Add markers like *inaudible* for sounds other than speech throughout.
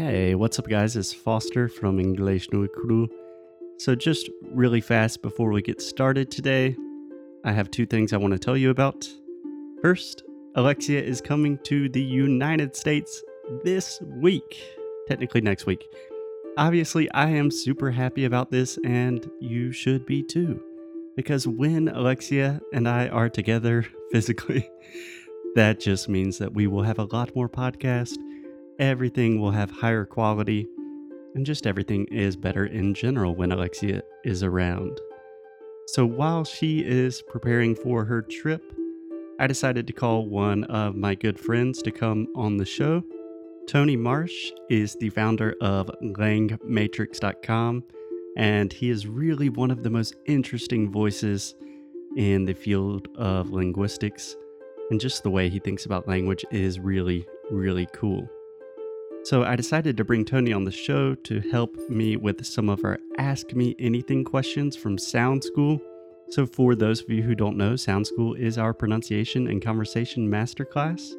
Hey, what's up, guys? It's Foster from English no Cru. So, just really fast before we get started today, I have two things I want to tell you about. First, Alexia is coming to the United States this week, technically next week. Obviously, I am super happy about this, and you should be too. Because when Alexia and I are together *laughs* physically, that just means that we will have a lot more podcasts everything will have higher quality, and just everything is better in general when Alexia is around. So while she is preparing for her trip, I decided to call one of my good friends to come on the show. Tony Marsh is the founder of langmatrix.com, and he is really one of the most interesting voices in the field of linguistics. And just the way he thinks about language is really, really cool. So I decided to bring Tony on the show to help me with some of our Ask Me Anything questions from Sound School. So, for those of you who don't know, Sound School is our pronunciation and conversation masterclass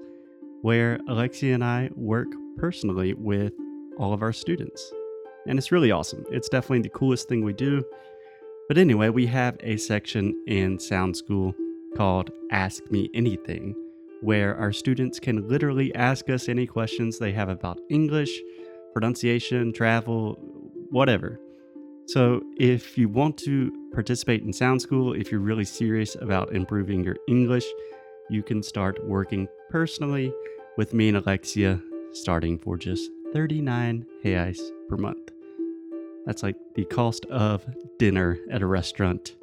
where Alexia and I work personally with all of our students. And it's really awesome. It's definitely the coolest thing we do. But anyway, we have a section in Sound School called Ask Me Anything where our students can literally ask us any questions they have about English, pronunciation, travel, whatever. So, if you want to participate in Sound School, if you're really serious about improving your English, you can start working personally with me and Alexia starting for just 39 reais per month. That's like the cost of dinner at a restaurant,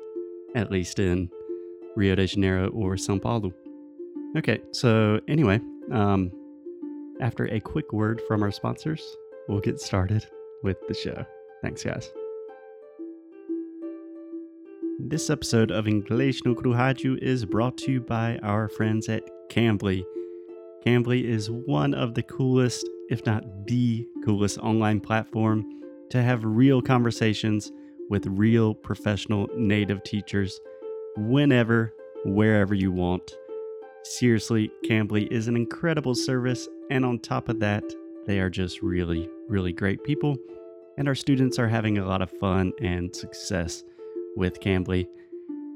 at least in Rio de Janeiro or Sao Paulo. Okay, so anyway, um, after a quick word from our sponsors, we'll get started with the show. Thanks, guys. This episode of English no Cruhaju is brought to you by our friends at Cambly. Cambly is one of the coolest, if not the coolest, online platform to have real conversations with real professional native teachers whenever, wherever you want. Seriously, Cambly is an incredible service, and on top of that, they are just really, really great people. And our students are having a lot of fun and success with Cambly.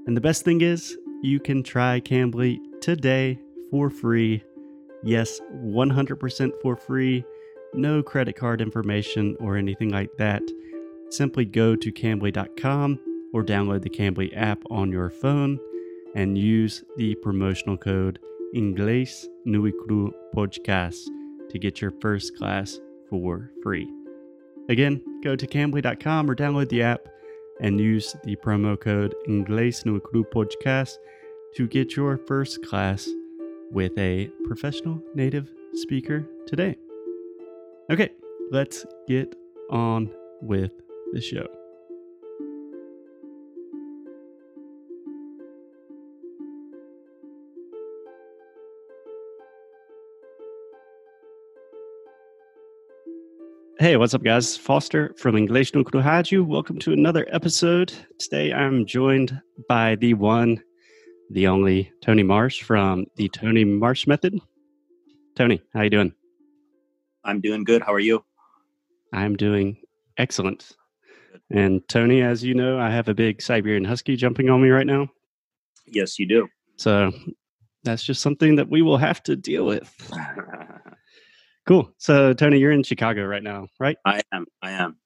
And the best thing is, you can try Cambly today for free. Yes, 100% for free. No credit card information or anything like that. Simply go to cambly.com or download the Cambly app on your phone and use the promotional code Inglês no Podcast to get your first class for free. Again, go to cambly.com or download the app and use the promo code Inglês no Podcast to get your first class with a professional native speaker today. Okay, let's get on with the show. Hey, what's up, guys? Foster from English no Cruhaju. Welcome to another episode. Today I'm joined by the one, the only Tony Marsh from the Tony Marsh Method. Tony, how you doing? I'm doing good. How are you? I'm doing excellent. And Tony, as you know, I have a big Siberian Husky jumping on me right now. Yes, you do. So that's just something that we will have to deal with. *laughs* Cool. So, Tony, you're in Chicago right now, right? I am. I am.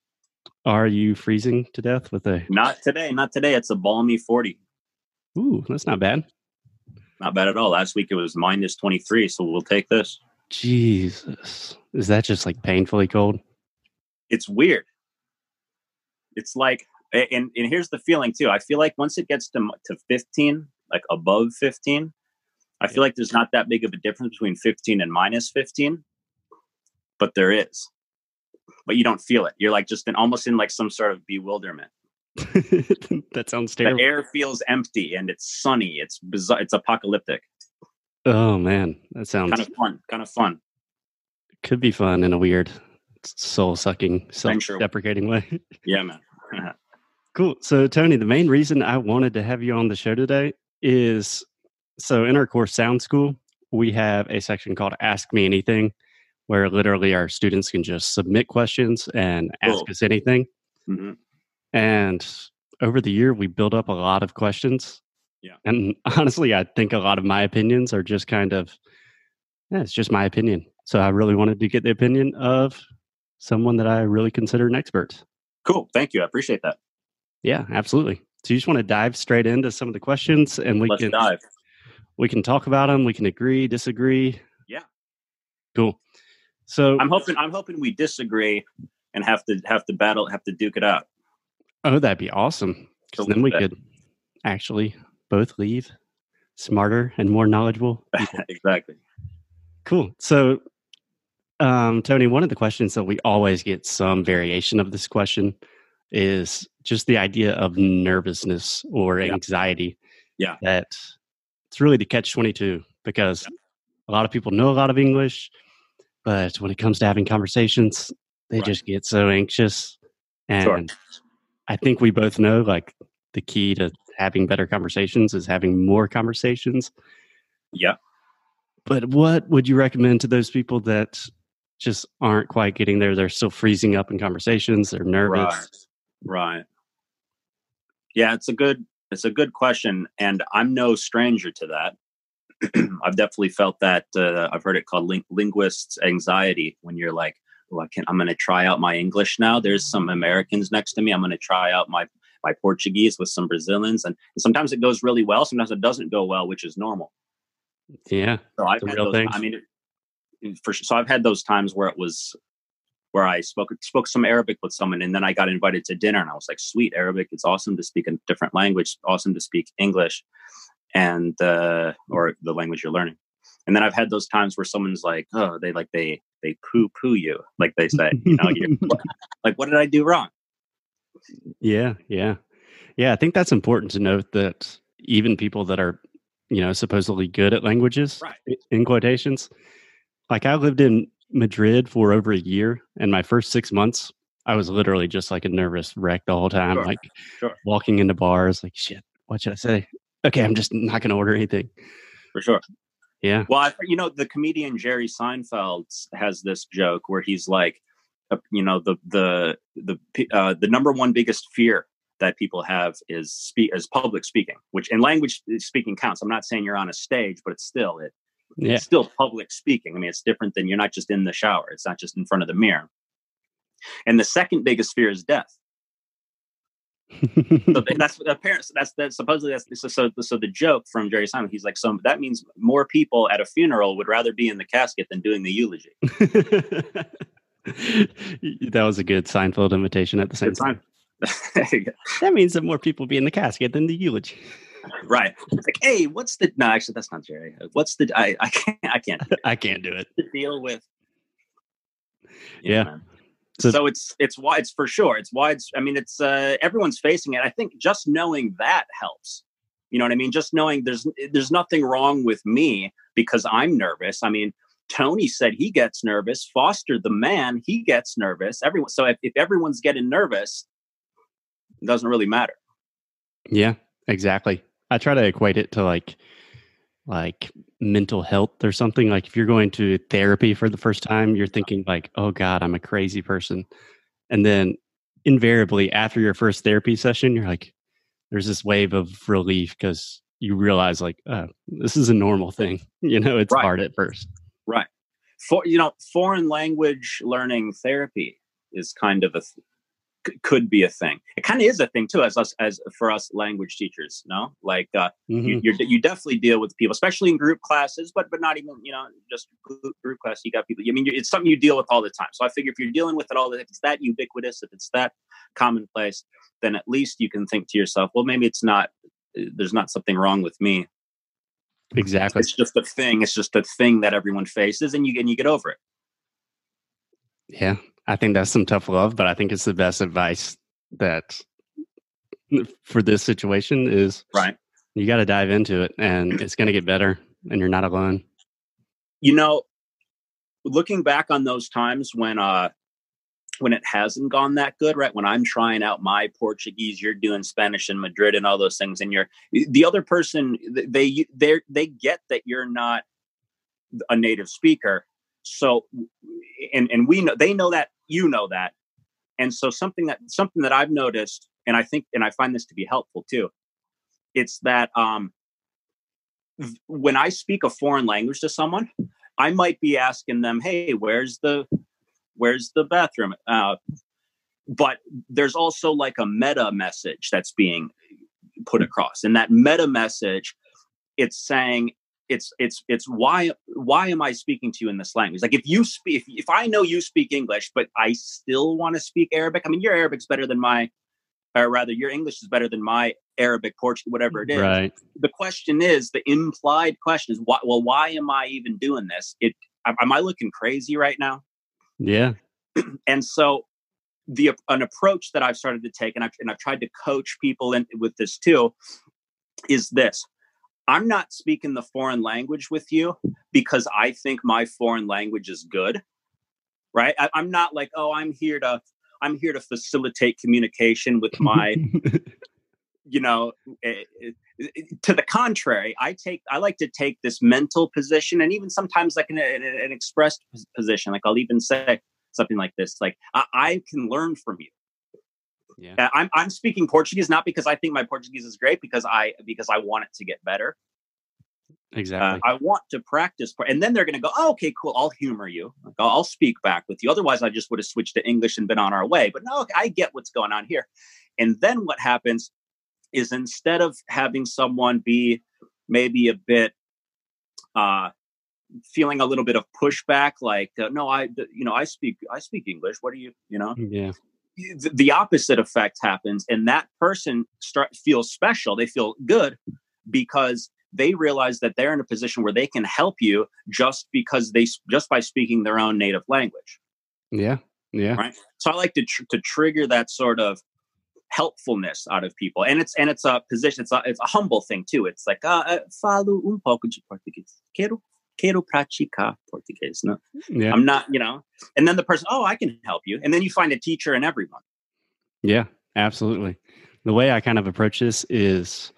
Are you freezing to death with a? Not today. Not today. It's a balmy 40. Ooh, that's not bad. Not bad at all. Last week it was minus 23, so we'll take this. Jesus. Is that just like painfully cold? It's weird. It's like, and, and here's the feeling too. I feel like once it gets to, to 15, like above 15, I feel like there's not that big of a difference between 15 and minus 15 but there is. But you don't feel it. You're like just in almost in like some sort of bewilderment. *laughs* that sounds terrible. The air feels empty and it's sunny. It's bizarre. It's apocalyptic. Oh man, that sounds kind of fun. Kind of fun. Could be fun in a weird, soul sucking, self deprecating way. *laughs* yeah, man. *laughs* cool. So, Tony, the main reason I wanted to have you on the show today is so in our course Sound School, we have a section called Ask Me Anything, where literally our students can just submit questions and ask Cool. us anything. hmm And over the year, we built up a lot of questions. Yeah. And *laughs* honestly, I think a lot of my opinions are just kind of, yeah, it's just my opinion. So I really wanted to get the opinion of someone that I really consider an expert. Cool. Thank you. I appreciate that. Yeah, absolutely. So you just want to dive straight into some of the questions and we Let's can dive. we can talk about them, we can agree, disagree. Yeah. Cool. So I'm hoping I'm hoping we disagree and have to have to battle, have to duke it out. oh, that'd be awesome. Because then we that- could actually both leave smarter and more knowledgeable *laughs* exactly. Cool. So, um, Tony, one of the questions that we always get some variation of this question is just the idea of nervousness or Yeah. anxiety. Yeah. That it's really the catch 22 because a lot of people know a lot of English, but when it comes to having conversations, they Right. just get so anxious. And Sure. I think we both know like the key to having better conversations is having more conversations. Yeah. But what would you recommend to those people that just aren't quite getting there? They're still freezing up in conversations. They're nervous. Right. Right. Yeah, it's a good it's a good question, and I'm no stranger to that. *clears throat* I've definitely felt that. Uh, I've heard it called ling- linguists' anxiety when you're like, "Oh, I can. I'm going to try out my English now. There's some Americans next to me. I'm going to try out my my Portuguese with some Brazilians, and, and sometimes it goes really well. Sometimes it doesn't go well, which is normal. Yeah. So I've had those. I mean, it, for so I've had those times where it was where I spoke spoke some Arabic with someone, and then I got invited to dinner, and I was like, "Sweet Arabic! It's awesome to speak a different language. Awesome to speak English, and uh, or the language you're learning." And then I've had those times where someone's like, "Oh, they like they they poo poo you," like they say, you know, *laughs* like, "What did I do wrong?" Yeah, yeah. Yeah, I think that's important to note that even people that are, you know, supposedly good at languages, Right. in quotations, like I lived in Madrid for over a year, and my first six months, I was literally just like a nervous wreck the whole time, Sure, like sure. walking into bars, like, shit, what should I say? Okay, I'm just not going to order anything. For sure. Yeah. Well, I, you know, the comedian Jerry Seinfeld has this joke where he's like, uh, you know, the the the uh, the number one biggest fear that people have is speak is public speaking, which in language speaking counts. I'm not saying you're on a stage, but it's still it. Yeah. It's still public speaking. I mean, it's different than you're not just in the shower. It's not just in front of the mirror. And the second biggest fear is death. So th- that's *laughs* apparent. That's that supposedly that's so, so. So the joke from Jerry Seinfeld, he's like, so that means more people at a funeral would rather be in the casket than doing the eulogy. *laughs* that was a good Seinfeld imitation at the same Good time. *laughs* That means that more people be in the casket than the eulogy. right. It's like, hey, what's the? No, actually, that's not Jerry. What's the? I, I can't. I can't I can't do it. deal with. Yeah. man. So- So, it's it's why it's for sure. It's why it's. I mean, it's uh, everyone's facing it. I think just knowing that helps. You know what I mean? Just knowing there's there's nothing wrong with me because I'm nervous. I mean, Tony said he gets nervous. Foster, the man, he gets nervous. Everyone. So if, if everyone's getting nervous, it doesn't really matter. Yeah, exactly. I try to equate it to like like mental health or something. Like if you're going to therapy for the first time, you're thinking like, "Oh God, I'm a crazy person," and then invariably after your first therapy session, you're like, "There's this wave of relief because you realize like, oh, this is a normal thing." *laughs* You know, it's Right. hard at first. Right. For you know, foreign language learning therapy is kind of a c- could be a thing. It kind of is a thing too, as us as for us language teachers. No, like uh, you Mhm. you're, you definitely deal with people, especially in group classes, but but not even you know just group, group class. You got people. I mean, it's something you deal with all the time. So I figure if you're dealing with it all, the if it's that ubiquitous, if it's that commonplace, then at least you can think to yourself, well, maybe it's not. There's not something wrong with me. Exactly. It's just a thing. It's just a thing that everyone faces, and you and you get over it. Yeah, I think that's some tough love, but I think it's the best advice that for this situation is Right. you got to dive into it and it's going to get better and you're not alone. you know looking back on those times when uh when it hasn't gone that good right when i'm trying out my portuguese you're doing spanish in madrid and all those things and you're the other person they they they get that you're not a native speaker so and and we know they know that you know that. And so something that something that i've noticed and i think and i find this to be helpful too it's that um when i speak a foreign language to someone i might be asking them hey where's the where's the bathroom? Uh but there's also like a meta message that's being put across. And that meta message it's saying it's it's it's why why am i speaking to you in this language? Like if you speak if, if i know you speak english but i still want to speak arabic i mean your arabic's better than my or rather your english is better than my arabic portuguese whatever it is. Right. the question is the implied question is why well why am i even doing this? It am i looking crazy right now? Yeah. *clears throat* and so the an approach that I've started to take, and I've and I've tried to coach people in with this too, is this: I'm not speaking the foreign language with you because I think my foreign language is good, right? I, I'm not like, oh, I'm here to I'm here to facilitate communication with *laughs* my you know eh, eh, to the contrary i take i like to take this mental position and even sometimes like an, an, an expressed position like i'll even say something like this like i, I can learn from you yeah. Uh, I'm, I'm speaking portuguese not because i think my portuguese is great because i because i want it to get better. Uh, Exactly. i want to practice and then they're going to go oh, okay cool i'll humor you. Like, I'll, I'll speak back with you. Otherwise i just would have switched to english and been on our way. But no i get what's going on here. And then what happens is instead of having someone be maybe a bit uh feeling a little bit of pushback like uh, no i you know i speak i speak english. What are you you know? Yeah. The, opposite effect happens and that person start feels special they feel good because they realize that they're in a position where they can help you just because they just by speaking their own native language Yeah. Yeah. right so i like to tr- to trigger that sort of helpfulness out of people and it's and it's a position it's a, it's a humble thing too it's like uh, falo um pouco de português quero quero praticar português no Yeah. i'm not you know and then the person oh i can help you and then you find a teacher in everyone Yeah, absolutely. The way I kind of approach this is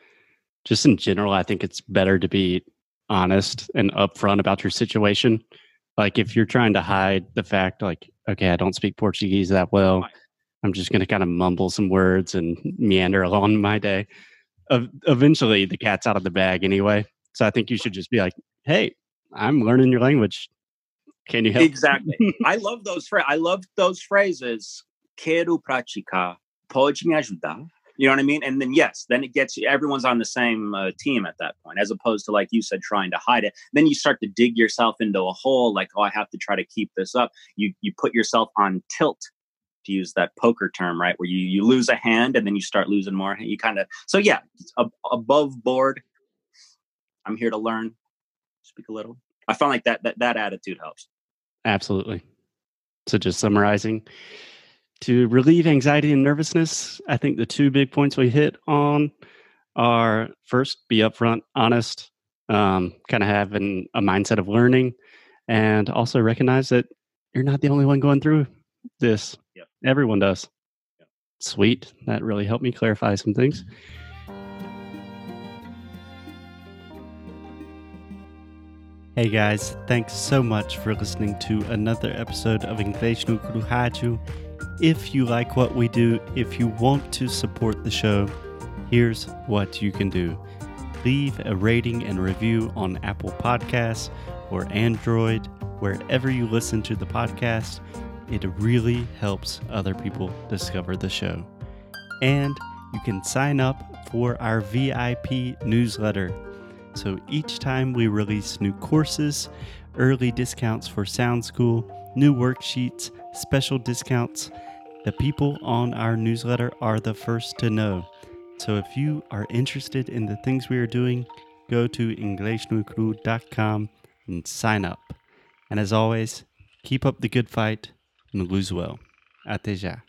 just in general, I think it's better to be honest and upfront about your situation. Like if you're trying to hide the fact, like, okay, I don't speak Portuguese that well, I'm just going to kind of mumble some words and meander along *laughs* my day. Eventually, the cat's out of the bag anyway. So I think you should just be like, hey, I'm learning your language. Can you help? Exactly. I love those phrases. I love those phrases. Quero praticar. Pode me ajudar? You know what I mean? And then yes, then it gets you. Everyone's on the same uh, team at that point, as opposed to like you said, trying to hide it. Then you start to dig yourself into a hole. Like, oh, I have to try to keep this up. You you put yourself on tilt, to use that poker term, right? Where you you lose a hand and then you start losing more. You kind of so yeah, ab- above board. I'm here to learn. Speak a little. I find like that that that attitude helps. Absolutely. So, just summarizing to relieve anxiety and nervousness, I think the two big points we hit on are first, be upfront, honest, um, kind of having a mindset of learning, and also recognize that you're not the only one going through this. Yep. Everyone does. Yep. Sweet. That really helped me clarify some things. Hey guys, thanks so much for listening to another episode of Inglês no Cruhaju. If you like what we do, if you want to support the show, here's what you can do. Leave a rating and review on Apple Podcasts or Android, wherever you listen to the podcast. It really helps other people discover the show. And you can sign up for our VIP newsletter. So each time we release new courses, early discounts for Sound School, new worksheets, special discounts, the people on our newsletter are the first to know. So if you are interested in the things we are doing, go to inglesnucru.com and sign up. And as always, keep up the good fight and lose well. Até já.